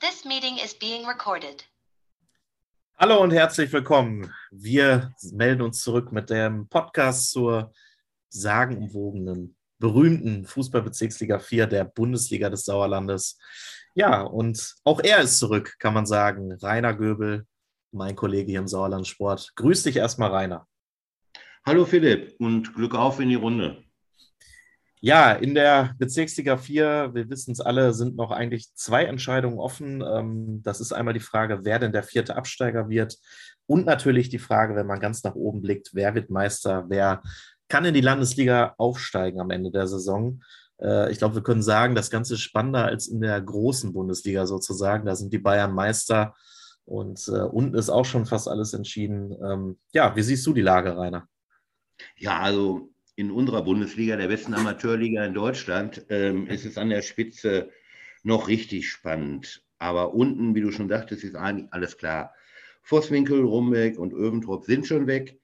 This meeting is being recorded. Hallo und herzlich willkommen. Wir melden uns zurück mit dem Podcast zur sagenumwogenen, berühmten Fußballbezirksliga 4 der Bundesliga des Sauerlandes. Ja, und auch er ist zurück, kann man sagen. Rainer Göbel, mein Kollege hier im Sauerlandsport. Grüß dich erstmal, Rainer. Hallo Philipp und Glück auf in die Runde. Ja, in der Bezirksliga 4, wir wissen es alle, sind noch eigentlich zwei Entscheidungen offen. Ähm, das ist einmal die Frage, wer denn der vierte Absteiger wird. Und natürlich die Frage, wenn man ganz nach oben blickt, wer wird Meister, wer kann in die Landesliga aufsteigen am Ende der Saison. Äh, ich glaube, wir können sagen, das Ganze ist spannender als in der großen Bundesliga sozusagen. Da sind die Bayern Meister und äh, unten ist auch schon fast alles entschieden. Ähm, ja, wie siehst du die Lage, Rainer? Ja, also in unserer Bundesliga, der besten Amateurliga in Deutschland, ähm, ist es an der Spitze noch richtig spannend. Aber unten, wie du schon sagtest, ist eigentlich alles klar. Vosswinkel, Rumbeck und Öventrop sind schon weg.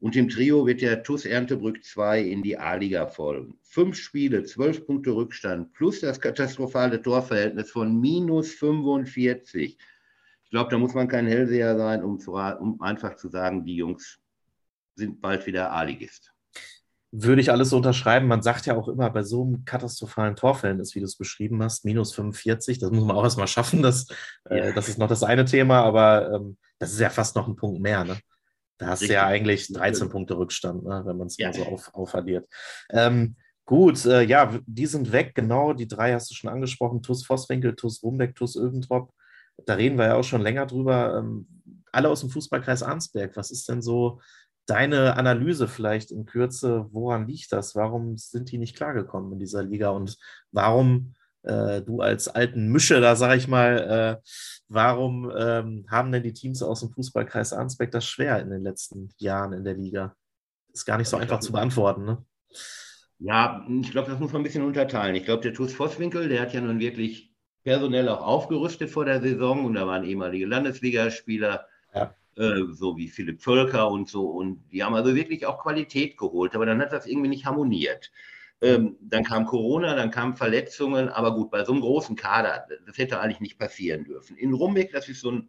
Und im Trio wird der TUS Erntebrück 2 in die A-Liga folgen. Fünf Spiele, zwölf Punkte Rückstand plus das katastrophale Torverhältnis von minus 45. Ich glaube, da muss man kein Hellseher sein, um, zu, um einfach zu sagen, die Jungs sind bald wieder A-Ligist würde ich alles so unterschreiben. Man sagt ja auch immer, bei so einem katastrophalen Torverhältnis, wie du es beschrieben hast, minus 45, das muss man auch erstmal schaffen. Das, äh, ja. äh, das ist noch das eine Thema, aber ähm, das ist ja fast noch ein Punkt mehr. Ne? Da hast Richtig. du ja eigentlich 13 Punkte Rückstand, ne? wenn man es ja. mal so auf, aufaddiert. Ähm, gut, äh, ja, die sind weg, genau. Die drei hast du schon angesprochen: TUS Vosswinkel, TUS Rumbeck, TUS Öventrop. Da reden wir ja auch schon länger drüber. Ähm, alle aus dem Fußballkreis Arnsberg. Was ist denn so deine Analyse vielleicht in Kürze, woran liegt das? Warum sind die nicht klargekommen in dieser Liga und warum äh, du als alten Mische, da sage ich mal, äh, warum ähm, haben denn die Teams aus dem Fußballkreis Arnsberg das schwer in den letzten Jahren in der Liga? Ist gar nicht so einfach zu beantworten, ne? Ja, ich glaube, das muss man ein bisschen unterteilen. Ich glaube, der TuS Vosswinkel, der hat ja nun wirklich personell auch aufgerüstet vor der Saison und da waren ehemalige Landesligaspieler. Ja äh, so wie Philipp Völker und so. Und die haben also wirklich auch Qualität geholt, aber dann hat das irgendwie nicht harmoniert. Ähm, dann kam Corona, dann kamen Verletzungen, aber gut, bei so einem großen Kader, das hätte eigentlich nicht passieren dürfen. In Rumbeck, das ist so ein,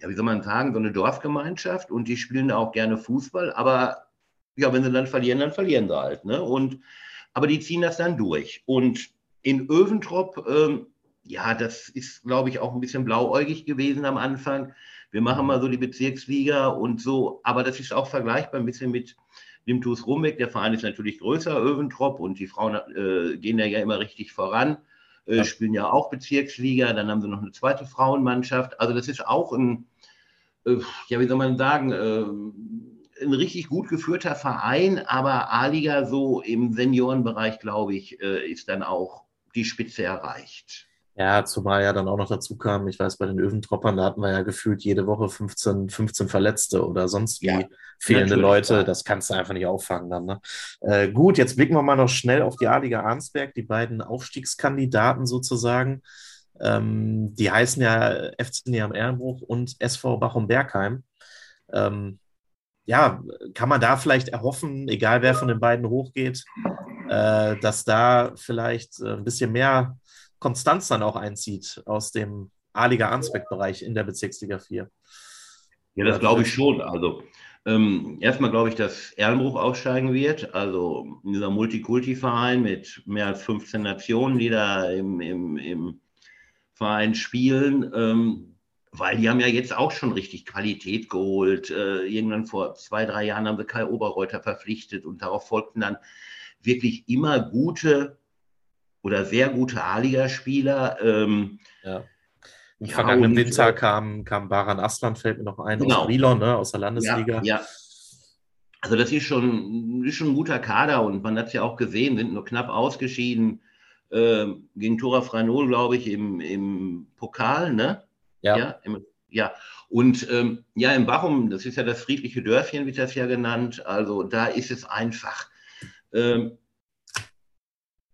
ja, wie soll man sagen, so eine Dorfgemeinschaft und die spielen da auch gerne Fußball, aber ja, wenn sie dann verlieren, dann verlieren sie halt. Ne? Und, aber die ziehen das dann durch. Und in Öventrop, ähm, ja, das ist, glaube ich, auch ein bisschen blauäugig gewesen am Anfang wir machen mal so die Bezirksliga und so, aber das ist auch vergleichbar ein bisschen mit dem TuS Rumbeck. Der Verein ist natürlich größer, Öventrop, und die Frauen äh, gehen da ja immer richtig voran, äh, ja. spielen ja auch Bezirksliga, dann haben sie noch eine zweite Frauenmannschaft. Also das ist auch ein, äh, ja, wie soll man sagen, äh, ein richtig gut geführter Verein, aber A-Liga so im Seniorenbereich, glaube ich, äh, ist dann auch die Spitze erreicht. Ja, zumal ja dann auch noch dazu kam, ich weiß, bei den Öventroppern, da hatten wir ja gefühlt jede Woche 15, 15 Verletzte oder sonst wie ja, fehlende Leute. Ja. Das kannst du einfach nicht auffangen dann. Ne? Äh, gut, jetzt blicken wir mal noch schnell auf die A-Liga Arnsberg, die beiden Aufstiegskandidaten sozusagen. Ähm, die heißen ja FC Neam Ehrenbruch und SV Bachum-Bergheim. Ähm, ja, kann man da vielleicht erhoffen, egal wer von den beiden hochgeht, äh, dass da vielleicht äh, ein bisschen mehr Konstanz dann auch einzieht aus dem A-Liga Arnsberg-Bereich in der Bezirksliga 4. Ja, das glaube ich schon. Also ähm, erstmal glaube ich, dass Erlenbruch aufsteigen wird. Also dieser Multikulti-Verein mit mehr als 15 Nationen, die da im, im, im Verein spielen. Ähm, weil die haben ja jetzt auch schon richtig Qualität geholt. Äh, irgendwann vor zwei, drei Jahren haben sie Kai Oberreuter verpflichtet und darauf folgten dann wirklich immer gute oder sehr gute A-Liga-Spieler. Ähm, ja. Im ja, vergangenen und, Winter äh, kam, kam Baran Aslan, fällt mir noch ein, genau. aus Brilon, ne, aus der Landesliga. Ja, ja. Also das ist schon, ist schon ein guter Kader und man hat es ja auch gesehen, sind nur knapp ausgeschieden äh, gegen Tora Franol, glaube ich, im, im Pokal, ne? Ja. Ja, im, ja. und ähm, ja, im Bachum, das ist ja das friedliche Dörfchen, wird das ja genannt. Also da ist es einfach. Ähm,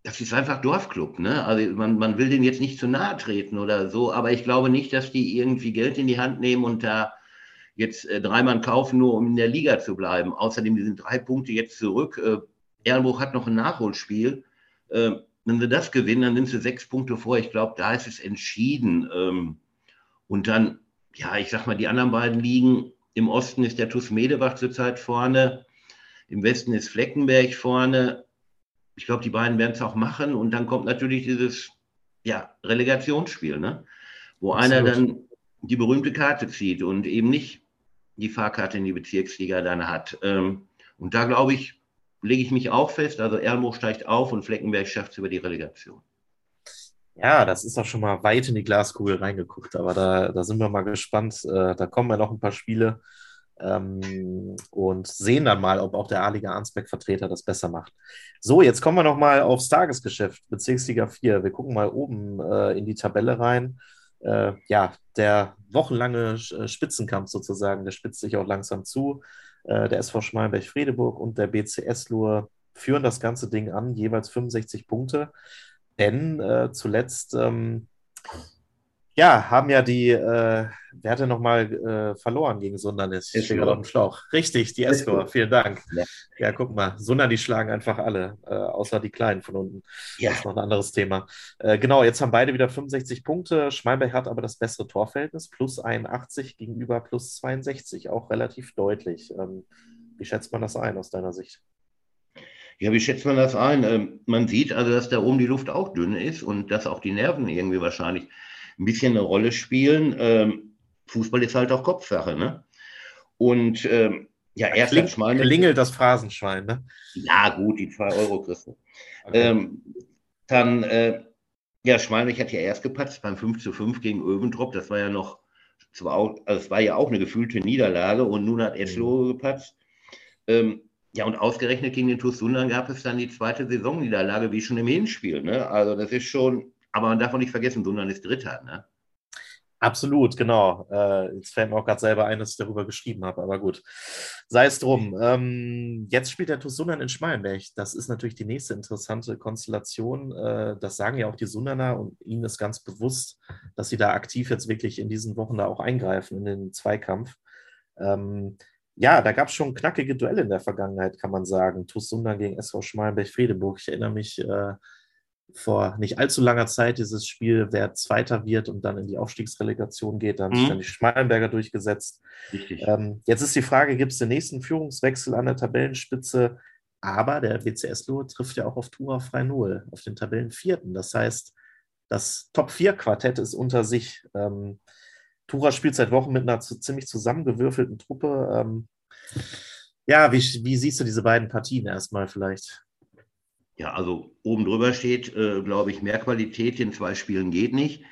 das ist einfach Dorfclub, ne? Also man, man will denen jetzt nicht zu nahe treten oder so, aber ich glaube nicht, dass die irgendwie Geld in die Hand nehmen und da jetzt äh, dreimal kaufen, nur um in der Liga zu bleiben. Außerdem, die sind drei Punkte jetzt zurück. Äh, Ehrenbruch hat noch ein Nachholspiel. Äh, wenn sie das gewinnen, dann sind sie sechs Punkte vor. Ich glaube, da ist es entschieden. Ähm, und dann, ja, ich sag mal, die anderen beiden liegen. Im Osten ist der TuS Medebach zurzeit vorne. Im Westen ist Fleckenberg vorne. Ich glaube, die beiden werden es auch machen. Und dann kommt natürlich dieses ja, Relegationsspiel, ne? wo Absolut. einer dann die berühmte Karte zieht und eben nicht die Fahrkarte in die Bezirksliga dann hat. Ähm, und da glaube ich, lege ich mich auch fest. Also Erlenbruch steigt auf und Fleckenberg schafft es über die Relegation. Ja, das ist doch schon mal weit in die Glaskugel reingeguckt, aber da, da sind wir mal gespannt. Äh, da kommen ja noch ein paar Spiele ähm, und sehen dann mal, ob auch der A-Liga Arnsberg-Vertreter das besser macht. So, jetzt kommen wir noch mal aufs Tagesgeschäft, Bezirksliga 4. Wir gucken mal oben äh, in die Tabelle rein. Äh, ja, der wochenlange äh, Spitzenkampf sozusagen, der spitzt sich auch langsam zu. Äh, der SV Schmalenberg-Fredeburg und der BCS Lur führen das ganze Ding an, jeweils 65 Punkte. Denn äh, zuletzt ähm, ja, haben ja die äh, Werte nochmal äh, verloren gegen Sundernis. Ich stehe gerade auf dem Schlauch. Richtig, die Escor, vielen Dank. Ja. ja. guck mal, Sunder, die schlagen einfach alle, äh, außer die Kleinen von unten. Ja. Das ist noch ein anderes Thema. Äh, genau, jetzt haben beide wieder 65 Punkte. Schmeinberg hat aber das bessere Torverhältnis, plus 81 gegenüber plus 62, auch relativ deutlich. Ähm, wie schätzt man das ein aus deiner Sicht? Ja, wie schätzt man das ein? Ähm, man sieht also, dass da oben die Luft auch dünn ist und dass auch die Nerven irgendwie wahrscheinlich ein bisschen eine Rolle spielen. Ähm, Fußball ist halt auch Kopfsache, ne? Und ähm, ja, erst Kling, Schweine. Klingelt das Phrasenschwein, ne? Ja, gut, die zwei Euro kriegst du. Okay. Ähm, dann, äh, ja, Schweinrich hat ja erst gepatzt beim 5 zu 5 gegen Öventrop. Das war ja noch, zwar auch, also es war ja auch eine gefühlte Niederlage und nun hat Eslo mhm. gepatzt. Ähm, ja, und ausgerechnet gegen den TuS Sundern gab es dann die zweite Saisonniederlage, wie schon im Hinspiel. Ne? Also das ist schon, aber man darf auch nicht vergessen, Sundern ist Dritter. Ne? Absolut, genau. Äh, jetzt fällt mir auch gerade selber ein, dass ich darüber geschrieben habe, aber gut. Sei es drum. Ähm, jetzt spielt der TuS Sundern in Schmalenberg. Das ist natürlich die nächste interessante Konstellation. Äh, das sagen ja auch die Sunderner und ihnen ist ganz bewusst, dass sie da aktiv jetzt wirklich in diesen Wochen da auch eingreifen in den Zweikampf. Ähm, ja, da gab es schon knackige Duelle in der Vergangenheit, kann man sagen. TuS Sundern gegen SV Schmalenberg-Friedeburg. Ich erinnere mich äh, vor nicht allzu langer Zeit dieses Spiel, wer Zweiter wird und dann in die Aufstiegsrelegation geht, dann mhm. dann die Schmalenberger durchgesetzt. Ähm, jetzt ist die Frage, gibt es den nächsten Führungswechsel an der Tabellenspitze? Aber der BCS Lohe trifft ja auch auf Tura Frei Null, auf den Tabellenvierten. Das heißt, das Top-4-Quartett ist unter sich. Ähm, Tura spielt seit Wochen mit einer zu, ziemlich zusammengewürfelten Truppe. Ähm, ja, wie, wie siehst du diese beiden Partien erstmal vielleicht? Ja, also oben drüber steht, äh, glaube ich, mehr Qualität in zwei Spielen geht nicht.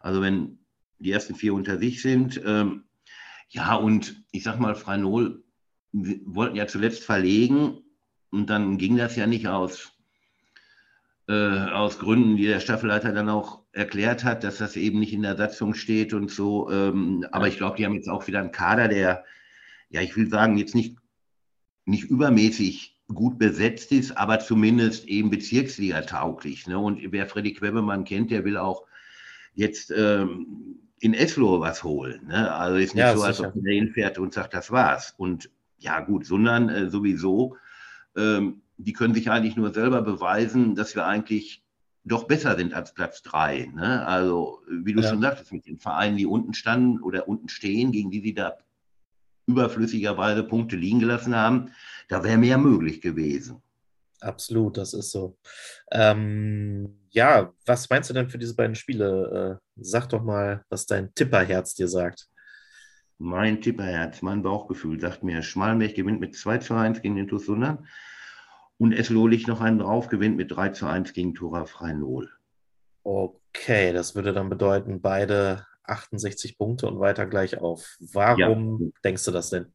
Also wenn die ersten vier unter sich sind. Ähm, ja, und ich sag mal, Franol wollten ja zuletzt verlegen und dann ging das ja nicht aus, äh, aus Gründen, die der Staffelleiter dann auch erklärt hat, dass das eben nicht in der Satzung steht und so. Ähm, aber ich glaube, die haben jetzt auch wieder einen Kader, der, ja, ich will sagen, jetzt nicht, nicht übermäßig gut besetzt ist, aber zumindest eben Bezirksliga tauglich. Ne? Und wer Freddy Quebemann kennt, der will auch jetzt ähm, in Eslo was holen. Ne? Also ist nicht ja, so, als ob er hinfährt und sagt, das war's. Und ja, gut, sondern äh, sowieso, ähm, die können sich eigentlich nur selber beweisen, dass wir eigentlich doch besser sind als Platz drei. Ne? Also, wie du ja. schon sagtest, mit den Vereinen, die unten standen oder unten stehen, gegen die sie da überflüssigerweise Punkte liegen gelassen haben, da wäre mehr möglich gewesen. Absolut, das ist so. Ähm, ja, was meinst du denn für diese beiden Spiele? Äh, sag doch mal, was dein Tipperherz dir sagt. Mein Tipperherz, mein Bauchgefühl sagt mir, Schmalmech gewinnt mit 2 zu 1 gegen den TuS Sundern und Eslo liegt noch einen drauf, gewinnt mit 3 zu 1 gegen Tura Freien-Lohl. Okay, das würde dann bedeuten, beide 68 Punkte und weiter gleich auf. Warum ja. denkst du das denn?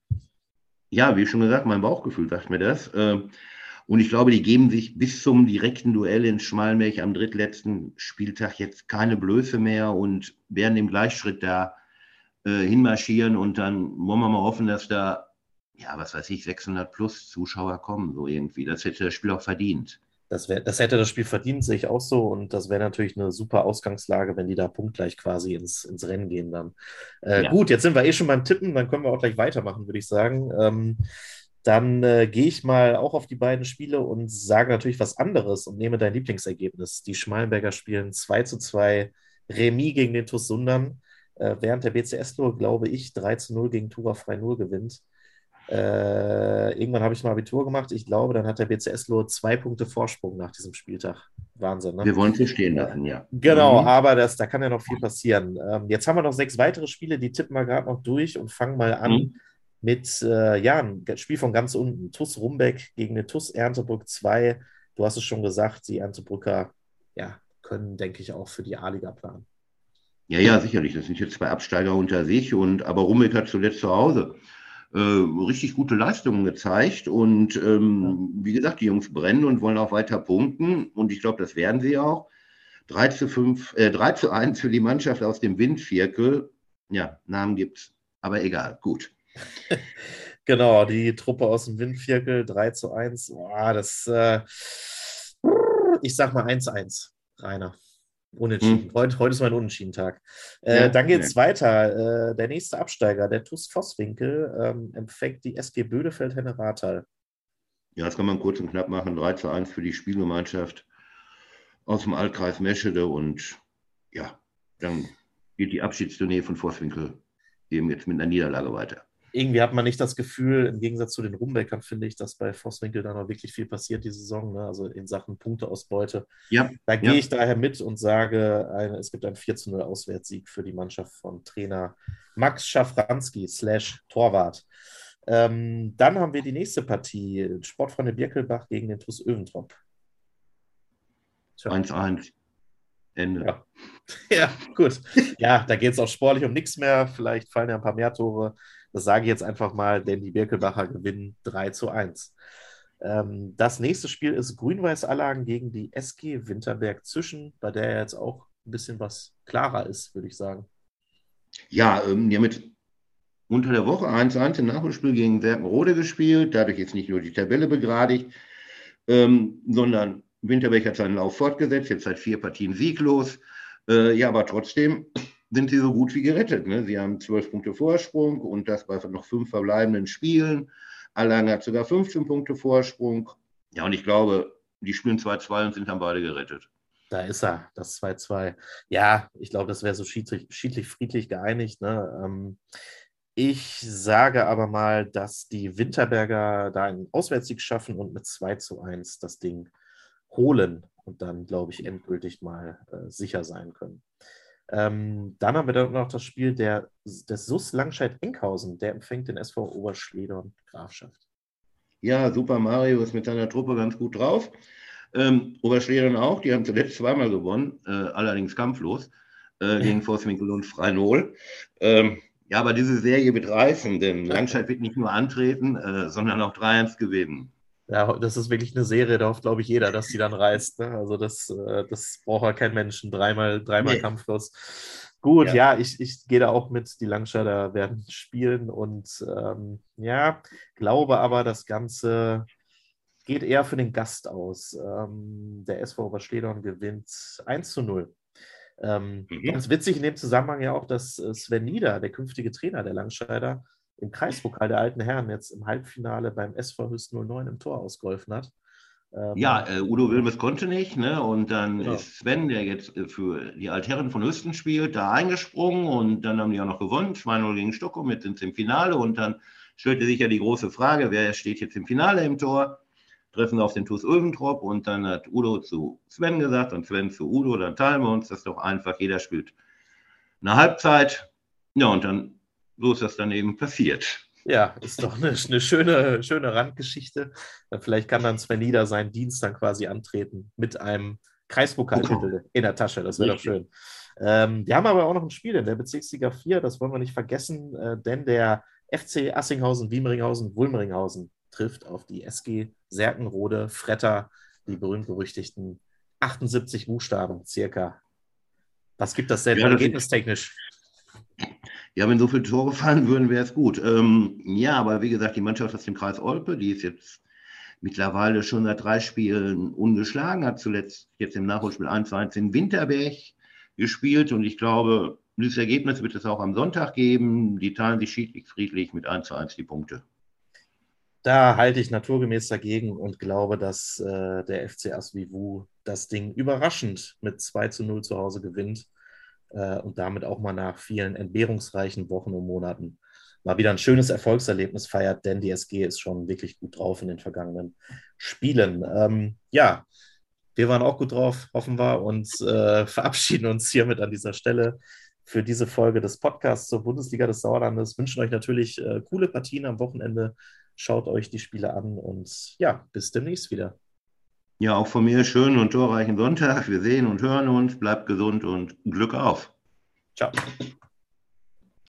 Ja, wie schon gesagt, mein Bauchgefühl sagt mir das. Ähm, und ich glaube, die geben sich bis zum direkten Duell in Schmalmech am drittletzten Spieltag jetzt keine Blöße mehr und werden im Gleichschritt da äh, hinmarschieren. Und dann wollen wir mal hoffen, dass da, ja, was weiß ich, 600 plus Zuschauer kommen, so irgendwie. Das hätte das Spiel auch verdient. Das, wär, das hätte das Spiel verdient, sehe ich auch so. Und das wäre natürlich eine super Ausgangslage, wenn die da punktgleich quasi ins, ins Rennen gehen dann. Äh, ja. Gut, jetzt sind wir eh schon beim Tippen, dann können wir auch gleich weitermachen, würde ich sagen. Ähm, Dann äh, gehe ich mal auch auf die beiden Spiele und sage natürlich was anderes und nehme dein Lieblingsergebnis. Die Schmalenberger spielen 2 zu 2 Remis gegen den TuS Sundern, äh, während der BCS nur, glaube ich, 3 zu 0 gegen Tura Frei 0 gewinnt. Äh, irgendwann habe ich mal Abitur gemacht. Ich glaube, dann hat der BCS nur zwei Punkte Vorsprung nach diesem Spieltag. Wahnsinn, ne? Wir wollen es so stehen lassen, ja. Genau, mhm. aber das, da kann ja noch viel passieren. Ähm, jetzt haben wir noch sechs weitere Spiele, die tippen wir gerade noch durch und fangen mal an mhm. mit äh, ja, ein Spiel von ganz unten. TUS Rumbeck gegen den TUS Erntebrück 2. Du hast es schon gesagt, die Erntebrücker ja, können, denke ich, auch für die A-Liga planen. Ja, ja, sicherlich. Das sind jetzt zwei Absteiger unter sich und aber Rumbeck hat zuletzt zu Hause äh, richtig gute Leistungen gezeigt. Und ähm, wie gesagt, die Jungs brennen und wollen auch weiter punkten. Und ich glaube, das werden sie auch. 3 zu, 5, äh, 3 zu 1 für die Mannschaft aus dem Windvierkel. Ja, Namen gibt's, aber egal, gut. genau, die Truppe aus dem Windvierkel, 3 zu 1. Boah, das, äh, ich sag mal 1-1, Rainer. Unentschieden. Hm. Heute, heute ist mein Unentschieden-Tag. Äh, ja, dann geht es ja. weiter. Äh, der nächste Absteiger, der TuS Vosswinkel, ähm, empfängt die SG Bödefeld Henne Rathal. Ja, das kann man kurz und knapp machen. 3 zu 1 für die Spielgemeinschaft aus dem Altkreis Meschede. Und ja, dann geht die Abschiedstournee von Vosswinkel eben jetzt mit einer Niederlage weiter irgendwie hat man nicht das Gefühl, im Gegensatz zu den Rumbeckern, finde ich, dass bei Vosswinkel da noch wirklich viel passiert die Saison, ne? also in Sachen Punkteausbeute. Ja, da gehe ja. ich daher mit und sage, eine, es gibt einen 4 zu 0 Auswärtssieg für die Mannschaft von Trainer Max Schafranski slash Torwart. Ähm, dann haben wir die nächste Partie, Sportfreunde Birkelbach gegen den TuS Öventrop. 1-1. Ende. Ja. ja, gut. Ja, da geht es auch sportlich um nichts mehr. Vielleicht fallen ja ein paar mehr Tore. Das sage ich jetzt einfach mal, denn die Birkelbacher gewinnen 3 zu 1. Ähm, das nächste Spiel ist Grün-Weiß-Allagen gegen die SG Winterberg Zwischen, bei der jetzt auch ein bisschen was klarer ist, würde ich sagen. Ja, ähm, die haben mit unter der Woche 1-1 im Nachholspiel gegen Werkenrode gespielt, dadurch jetzt nicht nur die Tabelle begradigt, ähm, sondern Winterberg hat seinen Lauf fortgesetzt, jetzt seit vier Partien sieglos. Äh, ja, aber trotzdem sind sie so gut wie gerettet. Ne? Sie haben zwölf Punkte Vorsprung und das bei noch fünf verbleibenden Spielen. Allang hat sogar 15 Punkte Vorsprung. Ja, und ich glaube, die spielen 2-2 und sind dann beide gerettet. Da ist er, das 2-2. Ja, ich glaube, das wäre so schiedlich, schiedlich, friedlich geeinigt. Ne? Ähm, ich sage aber mal, dass die Winterberger da einen Auswärtssieg schaffen und mit 2 zu 1 das Ding holen und dann, glaube ich, endgültig mal äh, sicher sein können. Ähm, dann haben wir dann noch das Spiel der, des SUS Langscheid-Enkhausen. Der empfängt den SV Oberschledern Grafschaft. Ja, Super Mario ist mit seiner Truppe ganz gut drauf. Ähm, Oberschledern auch, die haben zuletzt zweimal gewonnen, äh, allerdings kampflos, äh, gegen Forstwinkel und Freinol. Ähm, ja, aber diese Serie wird reißen, denn Langscheid wird nicht nur antreten, äh, sondern auch 3-1 gewinnen. Ja, das ist wirklich eine Serie, da hofft, glaube ich, jeder, dass die dann reißt. Ne? Also das, äh, das braucht ja kein Menschen. Dreimal, dreimal nee. kampflos. Gut, ja, ja ich, ich gehe da auch mit. Die Langscheider werden spielen und ähm, ja, glaube aber, das Ganze geht eher für den Gast aus. Ähm, der SV Oberschledorn gewinnt 1 zu 0. Ähm, mhm. Ganz witzig in dem Zusammenhang ja auch, dass äh, Sven Nieder, der künftige Trainer der Langscheider, im Kreispokal der alten Herren jetzt im Halbfinale beim SV Hüst 09 im Tor ausgeholfen hat. Ähm, ja, äh, Udo Wilmes konnte nicht, ne? Und dann ja. ist Sven, der jetzt äh, für die Altherren von Hüsten spielt, da eingesprungen und dann haben die auch noch gewonnen, 2-0 gegen Stockholm, jetzt sind sie im Finale und dann stellte sich ja die große Frage, wer steht jetzt im Finale im Tor? Treffen auf den TuS Ulventrop und dann hat Udo zu Sven gesagt und Sven zu Udo, dann teilen wir uns das doch einfach, jeder spielt eine Halbzeit. Ja, und dann so ist das dann eben passiert. Ja, ist doch eine, eine schöne, schöne Randgeschichte. Vielleicht kann dann Sven Nieder seinen Dienst dann quasi antreten mit einem Kreispokaltitel in der Tasche. Das wäre doch schön. Ähm, wir haben aber auch noch ein Spiel in der Bezirksliga 4, das wollen wir nicht vergessen, äh, denn der FC Assinghausen, Wiemeringhausen, Wulmeringhausen trifft auf die SG Serkenrode, Fretter, die berühmt-berüchtigten 78 Buchstaben circa. Was gibt das denn ja, ergebnistechnisch? Ja, wenn so viele Tore fallen würden, wäre es gut. Ähm, ja, aber wie gesagt, die Mannschaft aus dem Kreis Olpe, die ist jetzt mittlerweile schon seit drei Spielen ungeschlagen, hat zuletzt jetzt im Nachholspiel 1-1 in Winterberg gespielt und ich glaube, dieses Ergebnis wird es auch am Sonntag geben. Die teilen sich schiedlich friedlich mit 1 1 die Punkte. Da halte ich naturgemäß dagegen und glaube, dass äh, der FC Asvivu das Ding überraschend mit 2 zu 0 zu Hause gewinnt äh, und damit auch mal nach vielen entbehrungsreichen Wochen und Monaten mal wieder ein schönes Erfolgserlebnis feiert, denn die SG ist schon wirklich gut drauf in den vergangenen Spielen. Ähm, ja, wir waren auch gut drauf, hoffen wir, und äh, verabschieden uns hiermit an dieser Stelle für diese Folge des Podcasts zur Bundesliga des Sauerlandes. Wünschen euch natürlich äh, coole Partien am Wochenende. Schaut euch die Spiele an und ja, bis demnächst wieder. Ja, auch von mir schönen und torreichen Sonntag. Wir sehen und hören uns. Bleibt gesund und Glück auf. Ciao.